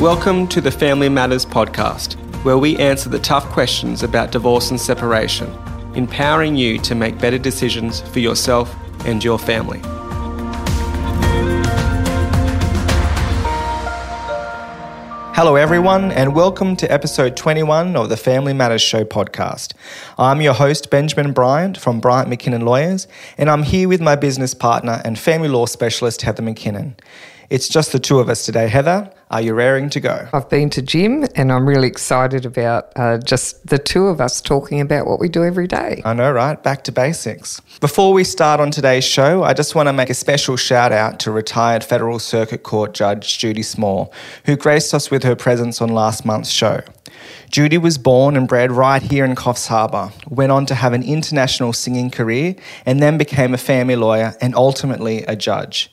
Welcome to the Family Matters podcast, where we answer the tough questions about divorce and separation, empowering you to make better decisions for yourself and your family. Hello, everyone, and welcome to episode 21 of the Family Matters Show podcast. I'm your host, Benjamin Bryant from Bryant McKinnon Lawyers, and I'm here with my business partner and family law specialist, Heather McKinnon. It's just the two of us today. Heather, are you raring to go? I've been to gym and I'm really excited about uh, just the two of us talking about what we do every day. I know, right? Back to basics. Before we start on today's show, I just want to make a special shout out to retired Federal Circuit Court Judge Judy Small, who graced us with her presence on last month's show. Judy was born and bred right here in Coffs Harbour, went on to have an international singing career, and then became a family lawyer and ultimately a judge.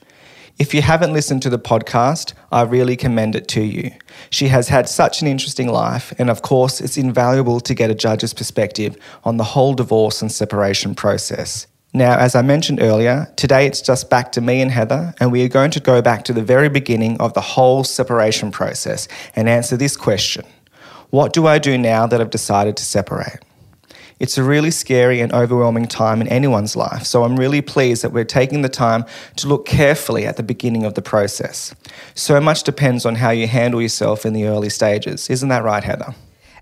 If you haven't listened to the podcast, I really commend it to you. She has had such an interesting life, and of course, it's invaluable to get a judge's perspective on the whole divorce and separation process. Now, as I mentioned earlier, today it's just back to me and Heather, and we are going to go back to the very beginning of the whole separation process and answer this question What do I do now that I've decided to separate? It's a really scary and overwhelming time in anyone's life, so I'm really pleased that we're taking the time to look carefully at the beginning of the process. So much depends on how you handle yourself in the early stages. Isn't that right, Heather?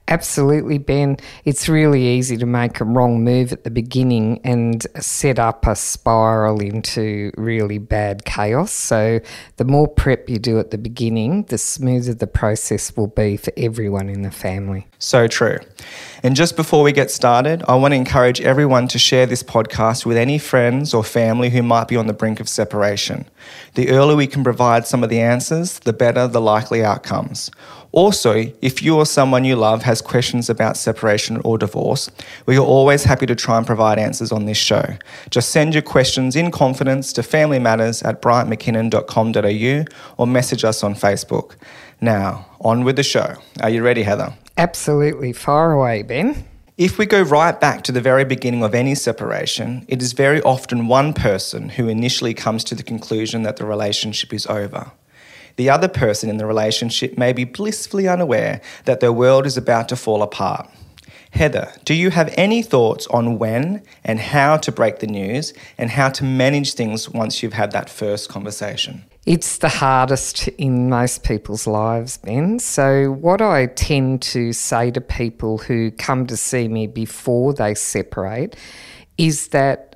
Absolutely, Ben. It's really easy to make a wrong move at the beginning and set up a spiral into really bad chaos. So, the more prep you do at the beginning, the smoother the process will be for everyone in the family. So true. And just before we get started, I want to encourage everyone to share this podcast with any friends or family who might be on the brink of separation. The earlier we can provide some of the answers, the better the likely outcomes. Also, if you or someone you love has questions about separation or divorce, we are always happy to try and provide answers on this show. Just send your questions in confidence to familymatters at bryantmckinnon.com.au or message us on Facebook. Now, on with the show. Are you ready, Heather? Absolutely. Far away, Ben. If we go right back to the very beginning of any separation, it is very often one person who initially comes to the conclusion that the relationship is over. The other person in the relationship may be blissfully unaware that their world is about to fall apart. Heather, do you have any thoughts on when and how to break the news and how to manage things once you've had that first conversation? It's the hardest in most people's lives, Ben. So, what I tend to say to people who come to see me before they separate is that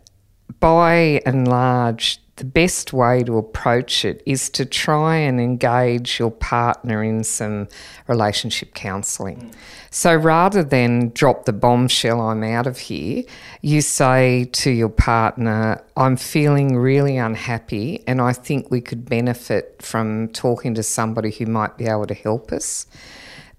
by and large, the best way to approach it is to try and engage your partner in some relationship counselling. So rather than drop the bombshell, I'm out of here, you say to your partner, I'm feeling really unhappy and I think we could benefit from talking to somebody who might be able to help us.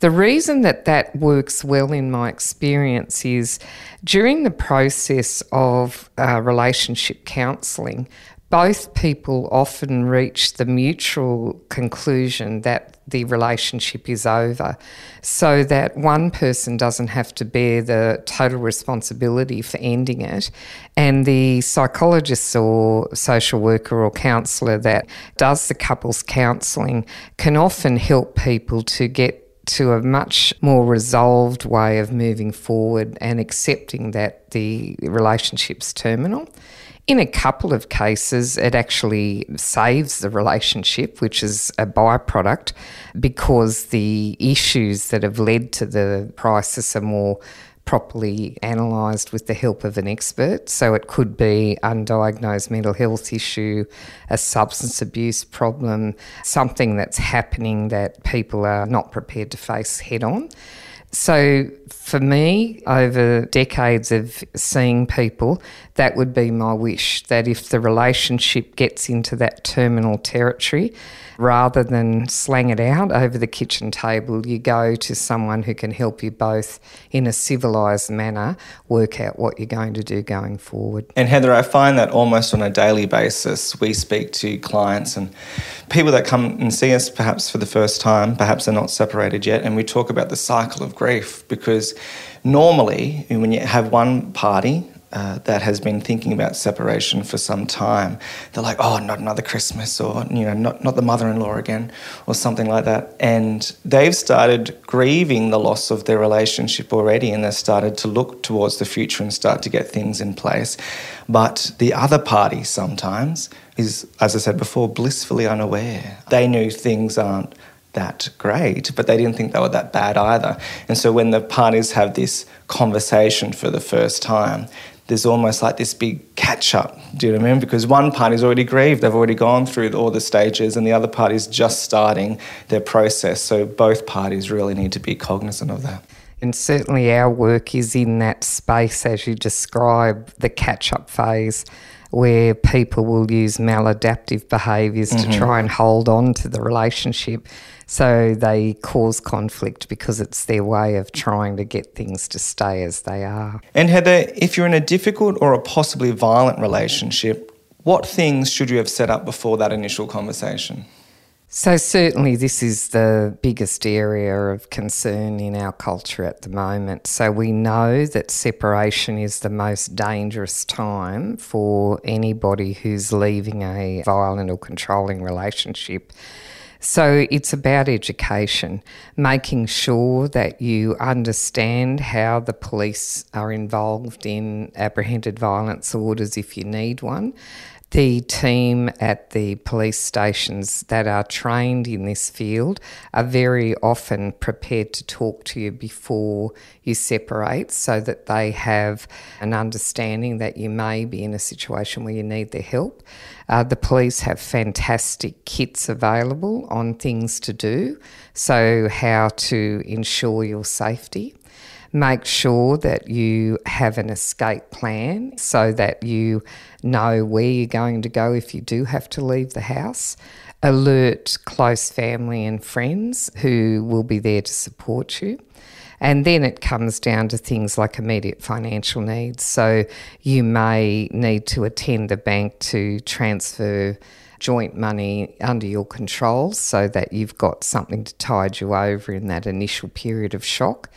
The reason that that works well in my experience is during the process of uh, relationship counselling, both people often reach the mutual conclusion that the relationship is over, so that one person doesn't have to bear the total responsibility for ending it. And the psychologist or social worker or counsellor that does the couples counselling can often help people to get to a much more resolved way of moving forward and accepting that the relationship's terminal. In a couple of cases, it actually saves the relationship, which is a byproduct, because the issues that have led to the crisis are more properly analysed with the help of an expert. So it could be undiagnosed mental health issue, a substance abuse problem, something that's happening that people are not prepared to face head on. So, for me, over decades of seeing people, that would be my wish that if the relationship gets into that terminal territory, rather than slang it out over the kitchen table, you go to someone who can help you both in a civilised manner work out what you're going to do going forward. And Heather, I find that almost on a daily basis, we speak to clients and people that come and see us perhaps for the first time, perhaps they're not separated yet, and we talk about the cycle of grief because normally when you have one party uh, that has been thinking about separation for some time. They're like, oh, not another Christmas, or you know, not not the mother-in-law again, or something like that. And they've started grieving the loss of their relationship already, and they've started to look towards the future and start to get things in place. But the other party sometimes is, as I said before, blissfully unaware. They knew things aren't that great, but they didn't think they were that bad either. And so when the parties have this conversation for the first time, there's almost like this big catch up. Do you know what I mean? Because one party's already grieved, they've already gone through all the stages, and the other party's just starting their process. So both parties really need to be cognizant of that. And certainly our work is in that space, as you describe, the catch up phase where people will use maladaptive behaviours mm-hmm. to try and hold on to the relationship. So they cause conflict because it's their way of trying to get things to stay as they are. And Heather, if you're in a difficult or a possibly violent relationship, what things should you have set up before that initial conversation? So, certainly, this is the biggest area of concern in our culture at the moment. So, we know that separation is the most dangerous time for anybody who's leaving a violent or controlling relationship. So, it's about education, making sure that you understand how the police are involved in apprehended violence orders if you need one the team at the police stations that are trained in this field are very often prepared to talk to you before you separate so that they have an understanding that you may be in a situation where you need their help. Uh, the police have fantastic kits available on things to do, so how to ensure your safety. Make sure that you have an escape plan so that you know where you're going to go if you do have to leave the house. Alert close family and friends who will be there to support you. And then it comes down to things like immediate financial needs. So you may need to attend the bank to transfer joint money under your control so that you've got something to tide you over in that initial period of shock.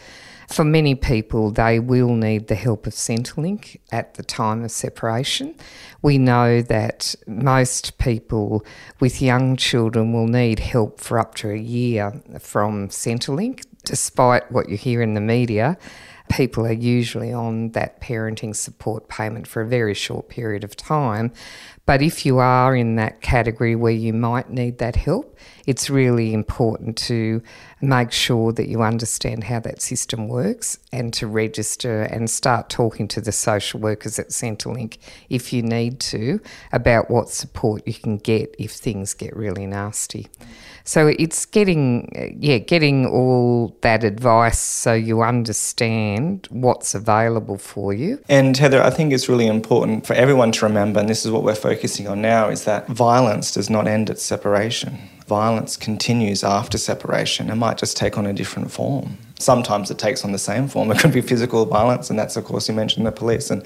For many people, they will need the help of Centrelink at the time of separation. We know that most people with young children will need help for up to a year from Centrelink, despite what you hear in the media people are usually on that parenting support payment for a very short period of time. But if you are in that category where you might need that help, it's really important to make sure that you understand how that system works and to register and start talking to the social workers at Centrelink if you need to about what support you can get if things get really nasty. So it's getting, yeah, getting all that advice so you understand what's available for you. And Heather, I think it's really important for everyone to remember, and this is what we're focusing on now, is that violence does not end at separation violence continues after separation. It might just take on a different form. Sometimes it takes on the same form. It could be physical violence, and that's, of course, you mentioned the police and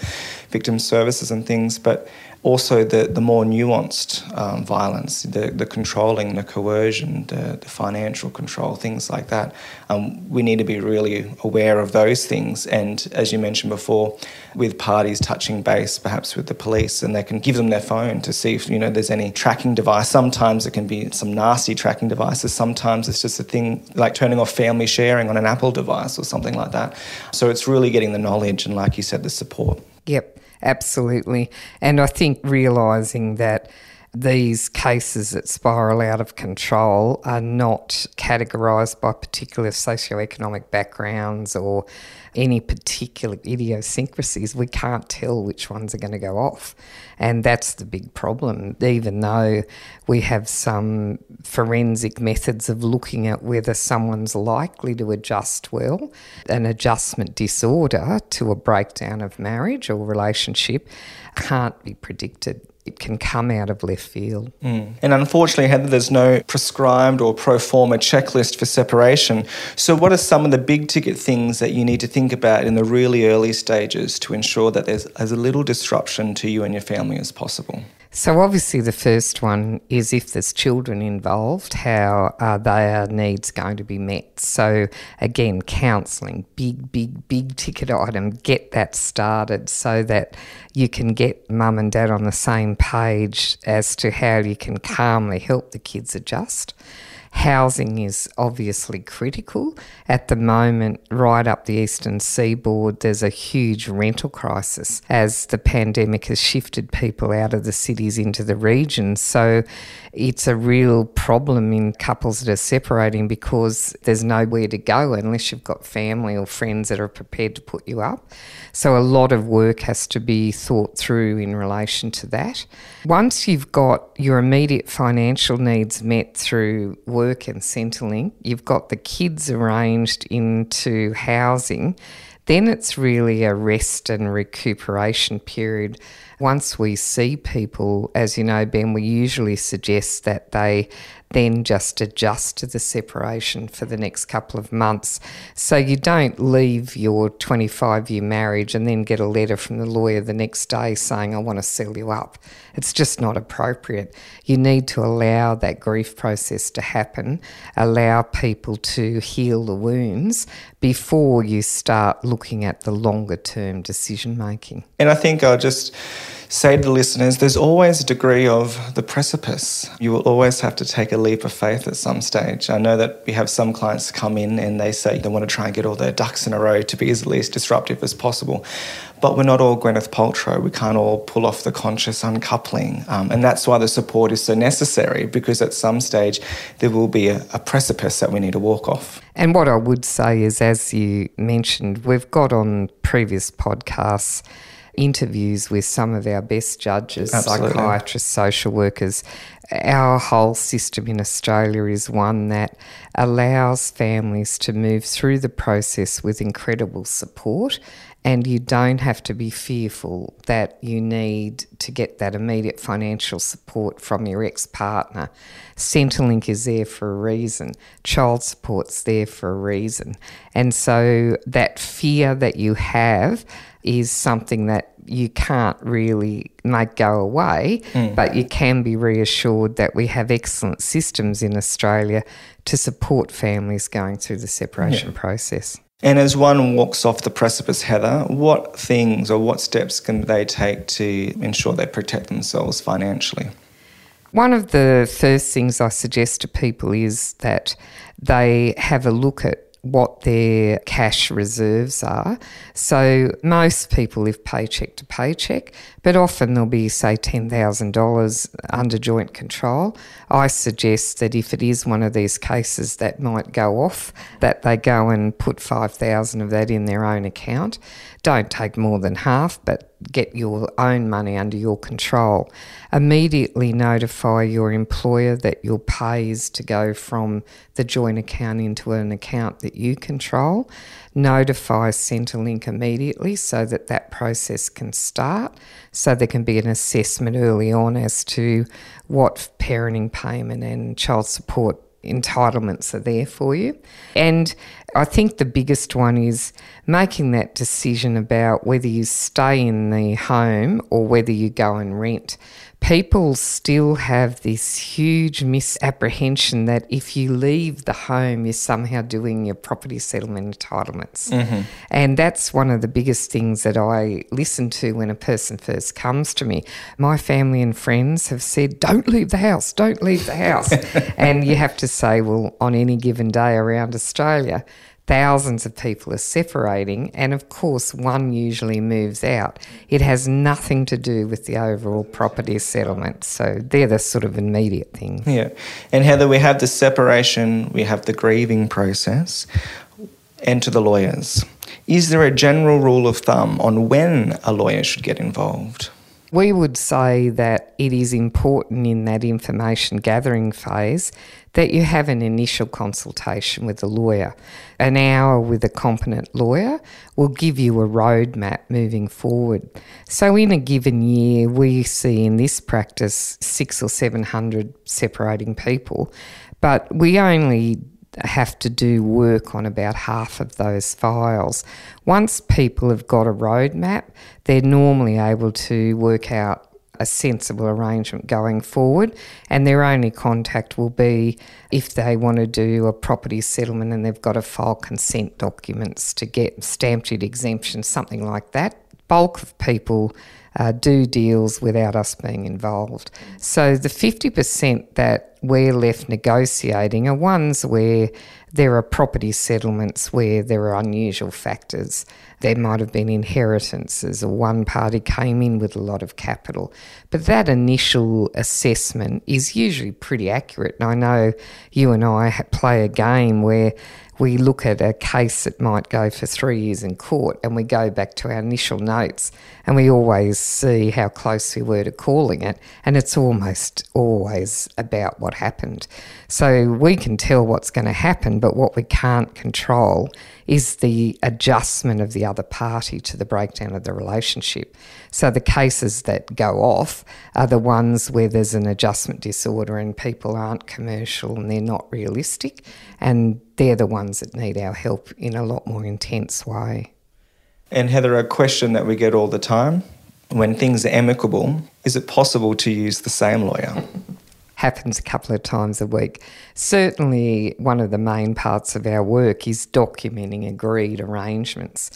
victim services and things. But also the, the more nuanced um, violence, the, the controlling, the coercion, the, the financial control, things like that. Um, we need to be really aware of those things. And as you mentioned before, with parties touching base, perhaps with the police, and they can give them their phone to see if you know there's any tracking device. Sometimes it can be some nasty tracking devices. Sometimes it's just a thing like turning off family sharing on an Apple device or something like that. So it's really getting the knowledge and, like you said, the support. Yep. Absolutely. And I think realising that these cases that spiral out of control are not categorised by particular socioeconomic backgrounds or any particular idiosyncrasies. We can't tell which ones are going to go off. And that's the big problem, even though we have some forensic methods of looking at whether someone's likely to adjust well. An adjustment disorder to a breakdown of marriage or relationship can't be predicted it can come out of left field. Mm. And unfortunately, Heather, there's no prescribed or pro forma checklist for separation. So, what are some of the big ticket things that you need to think about in the really early stages to ensure that there's as little disruption to you and your family as possible? So, obviously, the first one is if there's children involved, how uh, are their uh, needs going to be met? So, again, counselling, big, big, big ticket item, get that started so that you can get mum and dad on the same page as to how you can calmly help the kids adjust. Housing is obviously critical. At the moment, right up the eastern seaboard, there's a huge rental crisis as the pandemic has shifted people out of the cities into the regions. So it's a real problem in couples that are separating because there's nowhere to go unless you've got family or friends that are prepared to put you up. So a lot of work has to be thought through in relation to that. Once you've got your immediate financial needs met through work and Centrelink, you've got the kids arranged into housing, then it's really a rest and recuperation period once we see people, as you know, Ben, we usually suggest that they then just adjust to the separation for the next couple of months. So you don't leave your 25 year marriage and then get a letter from the lawyer the next day saying, I want to sell you up. It's just not appropriate. You need to allow that grief process to happen, allow people to heal the wounds before you start looking at the longer term decision making. And I think I'll just say to the listeners there's always a degree of the precipice. You will always have to take a leap of faith at some stage. I know that we have some clients come in and they say they want to try and get all their ducks in a row to be as least disruptive as possible. But we're not all Gwyneth Paltrow. We can't all pull off the conscious uncoupling. Um, and that's why the support is so necessary because at some stage there will be a, a precipice that we need to walk off. And what I would say is, as you mentioned, we've got on previous podcasts interviews with some of our best judges, Absolutely. psychiatrists, social workers. Our whole system in Australia is one that allows families to move through the process with incredible support and you don't have to be fearful that you need to get that immediate financial support from your ex partner. Centrelink is there for a reason, child support's there for a reason. And so that fear that you have is something that you can't really make go away, mm. but you can be reassured that we have excellent systems in Australia to support families going through the separation yeah. process. And as one walks off the precipice, Heather, what things or what steps can they take to ensure they protect themselves financially? One of the first things I suggest to people is that they have a look at what their cash reserves are. So most people live paycheck to paycheck, but often there'll be, say, $10,000 under joint control. I suggest that if it is one of these cases that might go off, that they go and put 5000 of that in their own account. Don't take more than half, but get your own money under your control. Immediately notify your employer that your pay is to go from the joint account into an account that you control. Notify Centrelink immediately so that that process can start, so there can be an assessment early on as to what parenting payment and child support entitlements are there for you. And I think the biggest one is making that decision about whether you stay in the home or whether you go and rent people still have this huge misapprehension that if you leave the home, you're somehow doing your property settlement entitlements. Mm-hmm. And that's one of the biggest things that I listen to when a person first comes to me. My family and friends have said, don't leave the house, don't leave the house. and you have to say, well, on any given day around Australia, thousands of people are separating, and of course, one usually moves out. It has nothing to do with the overall property settlement. So they're the sort of immediate things. Yeah. And Heather, we have the separation, we have the grieving process, and to the lawyers. Is there a general rule of thumb on when a lawyer should get involved? We would say that it is important in that information gathering phase that you have an initial consultation with a lawyer. An hour with a competent lawyer will give you a roadmap moving forward. So, in a given year, we see in this practice six or seven hundred separating people, but we only have to do work on about half of those files. Once people have got a roadmap, they're normally able to work out a sensible arrangement going forward. And their only contact will be if they want to do a property settlement and they've got to file consent documents to get stamp duty exemption, something like that. Bulk of people uh, do deals without us being involved. So the 50% that we're left negotiating are ones where there are property settlements where there are unusual factors. There might have been inheritances, or one party came in with a lot of capital. But that initial assessment is usually pretty accurate. And I know you and I play a game where we look at a case that might go for three years in court and we go back to our initial notes and we always see how close we were to calling it and it's almost always about what happened. So we can tell what's going to happen, but what we can't control is the adjustment of the other party to the breakdown of the relationship. So the cases that go off are the ones where there's an adjustment disorder and people aren't commercial and they're not realistic, and they're the ones that need our help in a lot more intense way. And Heather, a question that we get all the time when things are amicable, is it possible to use the same lawyer? Happens a couple of times a week. Certainly, one of the main parts of our work is documenting agreed arrangements.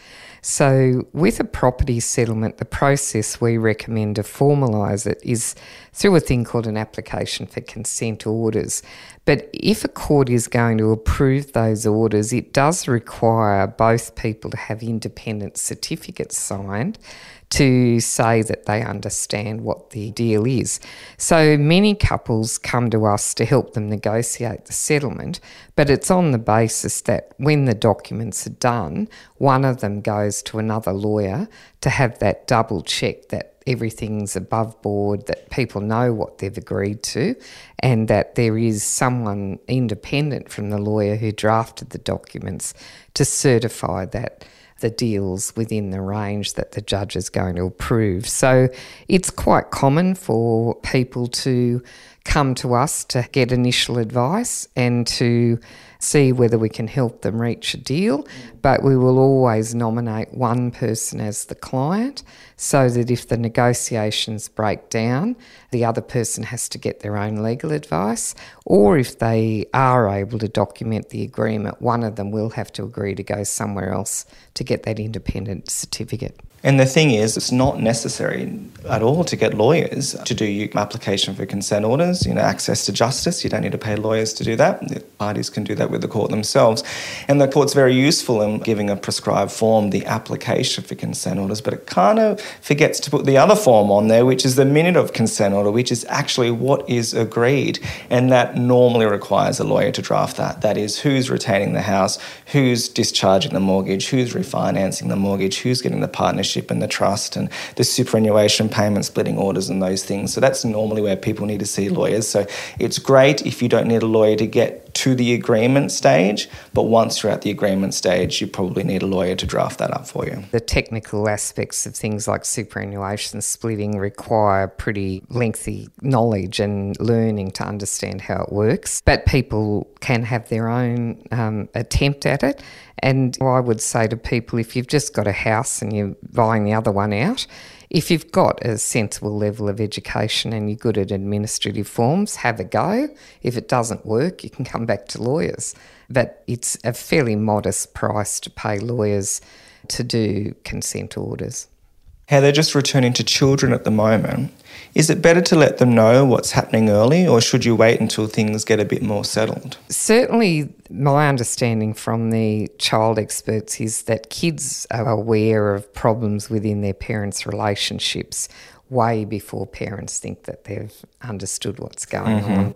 So, with a property settlement, the process we recommend to formalise it is through a thing called an application for consent orders. But if a court is going to approve those orders, it does require both people to have independent certificates signed to say that they understand what the deal is. So many couples come to us to help them negotiate the settlement, but it's on the basis that when the documents are done, one of them goes to another lawyer to have that double check that everything's above board, that people know what they've agreed to, and that there is someone independent from the lawyer who drafted the documents to certify that the deals within the range that the judge is going to approve. So it's quite common for people to come to us to get initial advice and to see whether we can help them reach a deal. But we will always nominate one person as the client so that if the negotiations break down, the other person has to get their own legal advice. Or if they are able to document the agreement, one of them will have to agree to go somewhere else to get that independent certificate. And the thing is, it's not necessary at all to get lawyers to do your application for consent orders, you know, access to justice. You don't need to pay lawyers to do that. The parties can do that with the court themselves. And the court's very useful in giving a prescribed form, the application for consent orders, but it kind of forgets to put the other form on there, which is the minute of consent order, which is actually what is agreed. And that normally requires a lawyer to draft that. That is, who's retaining the house, who's discharging the mortgage, who's refinancing the mortgage, who's getting the partnership and the trust, and the superannuation payment splitting orders and those things. So that's normally where people need to see lawyers. So it's great if you don't need a lawyer to get to the agreement stage, but once you're at the agreement stage, you probably need a lawyer to draft that up for you. The technical aspects of things like superannuation splitting require pretty lengthy knowledge and learning to understand how it works, but people can have their own um, attempt at it. And I would say to people if you've just got a house and you're buying the other one out, if you've got a sensible level of education and you're good at administrative forms, have a go. If it doesn't work, you can come back to lawyers. But it's a fairly modest price to pay lawyers to do consent orders. Heather just returning to children at the moment. Is it better to let them know what's happening early, or should you wait until things get a bit more settled? Certainly, my understanding from the child experts is that kids are aware of problems within their parents' relationships way before parents think that they've understood what's going mm-hmm. on.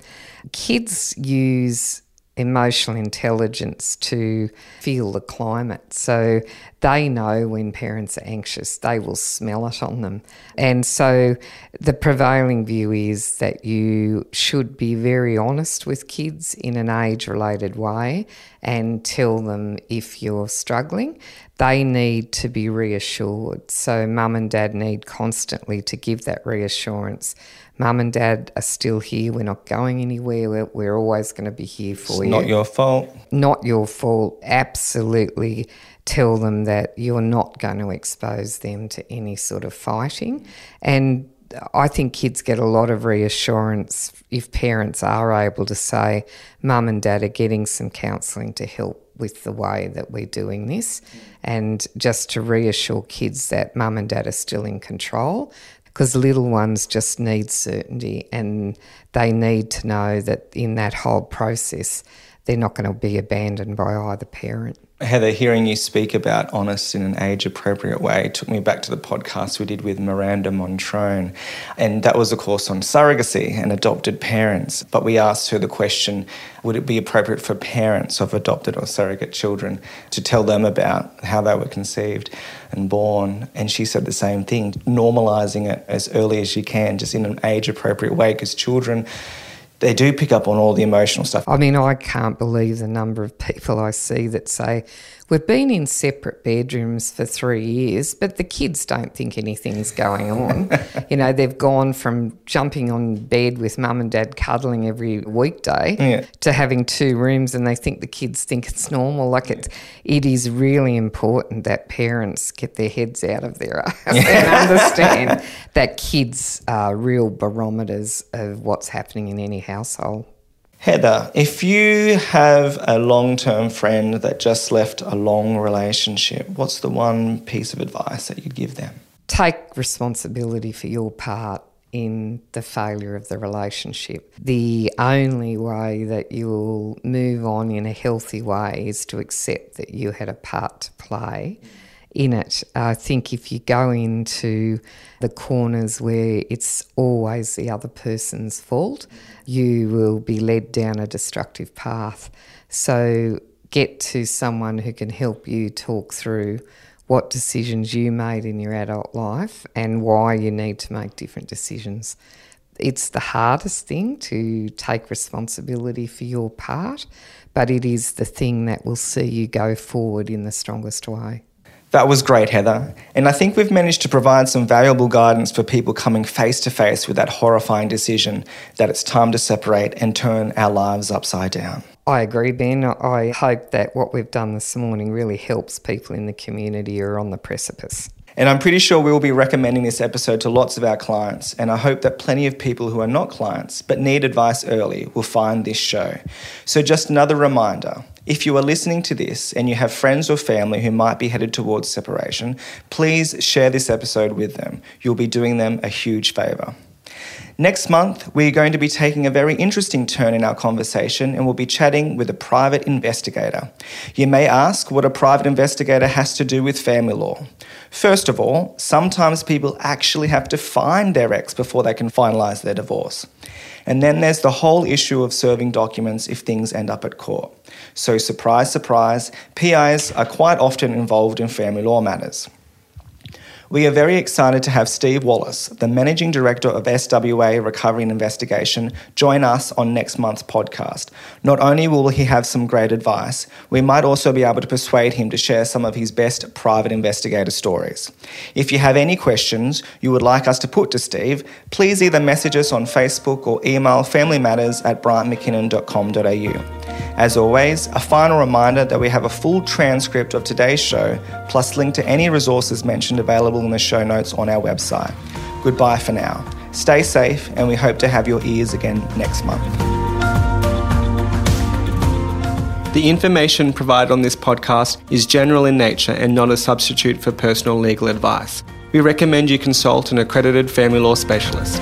Kids use emotional intelligence to feel the climate. So they know when parents are anxious, they will smell it on them. And so the prevailing view is that you should be very honest with kids in an age related way and tell them if you're struggling. They need to be reassured. So mum and dad need constantly to give that reassurance mum and dad are still here. We're not going anywhere. We're, we're always going to be here for it's you. Not your fault. Not your fault. Absolutely tell them that you're not going to expose them to any sort of fighting. And I think kids get a lot of reassurance if parents are able to say, Mum and Dad are getting some counselling to help with the way that we're doing this, and just to reassure kids that Mum and Dad are still in control. Because little ones just need certainty and they need to know that in that whole process, they're not going to be abandoned by either parent. Heather, hearing you speak about honest in an age appropriate way took me back to the podcast we did with Miranda Montrone. And that was, a course, on surrogacy and adopted parents. But we asked her the question would it be appropriate for parents of adopted or surrogate children to tell them about how they were conceived and born? And she said the same thing, normalising it as early as you can, just in an age appropriate way, because children they do pick up on all the emotional stuff. I mean, I can't believe the number of people I see that say, We've been in separate bedrooms for three years, but the kids don't think anything's going on. you know, they've gone from jumping on bed with mum and dad cuddling every weekday yeah. to having two rooms and they think the kids think it's normal. Like it, it is really important that parents get their heads out of their ass and understand that kids are real barometers of what's happening in any household. Heather, if you have a long term friend that just left a long relationship, what's the one piece of advice that you'd give them? Take responsibility for your part in the failure of the relationship. The only way that you'll move on in a healthy way is to accept that you had a part to play in it. I think if you go into the corners where it's always the other person's fault, you will be led down a destructive path. So get to someone who can help you talk through what decisions you made in your adult life and why you need to make different decisions. It's the hardest thing to take responsibility for your part, but it is the thing that will see you go forward in the strongest way. That was great, Heather. And I think we've managed to provide some valuable guidance for people coming face to face with that horrifying decision that it's time to separate and turn our lives upside down. I agree, Ben. I hope that what we've done this morning really helps people in the community who are on the precipice. And I'm pretty sure we will be recommending this episode to lots of our clients. And I hope that plenty of people who are not clients but need advice early will find this show. So, just another reminder if you are listening to this and you have friends or family who might be headed towards separation, please share this episode with them. You'll be doing them a huge favour. Next month, we're going to be taking a very interesting turn in our conversation and we'll be chatting with a private investigator. You may ask what a private investigator has to do with family law. First of all, sometimes people actually have to find their ex before they can finalise their divorce. And then there's the whole issue of serving documents if things end up at court. So, surprise, surprise, PIs are quite often involved in family law matters. We are very excited to have Steve Wallace, the Managing Director of SWA Recovery and Investigation, join us on next month's podcast. Not only will he have some great advice, we might also be able to persuade him to share some of his best private investigator stories. If you have any questions you would like us to put to Steve, please either message us on Facebook or email familymatters at bryantmckinnon.com.au. As always, a final reminder that we have a full transcript of today's show, plus link to any resources mentioned available in the show notes on our website. Goodbye for now. Stay safe, and we hope to have your ears again next month. The information provided on this podcast is general in nature and not a substitute for personal legal advice. We recommend you consult an accredited family law specialist.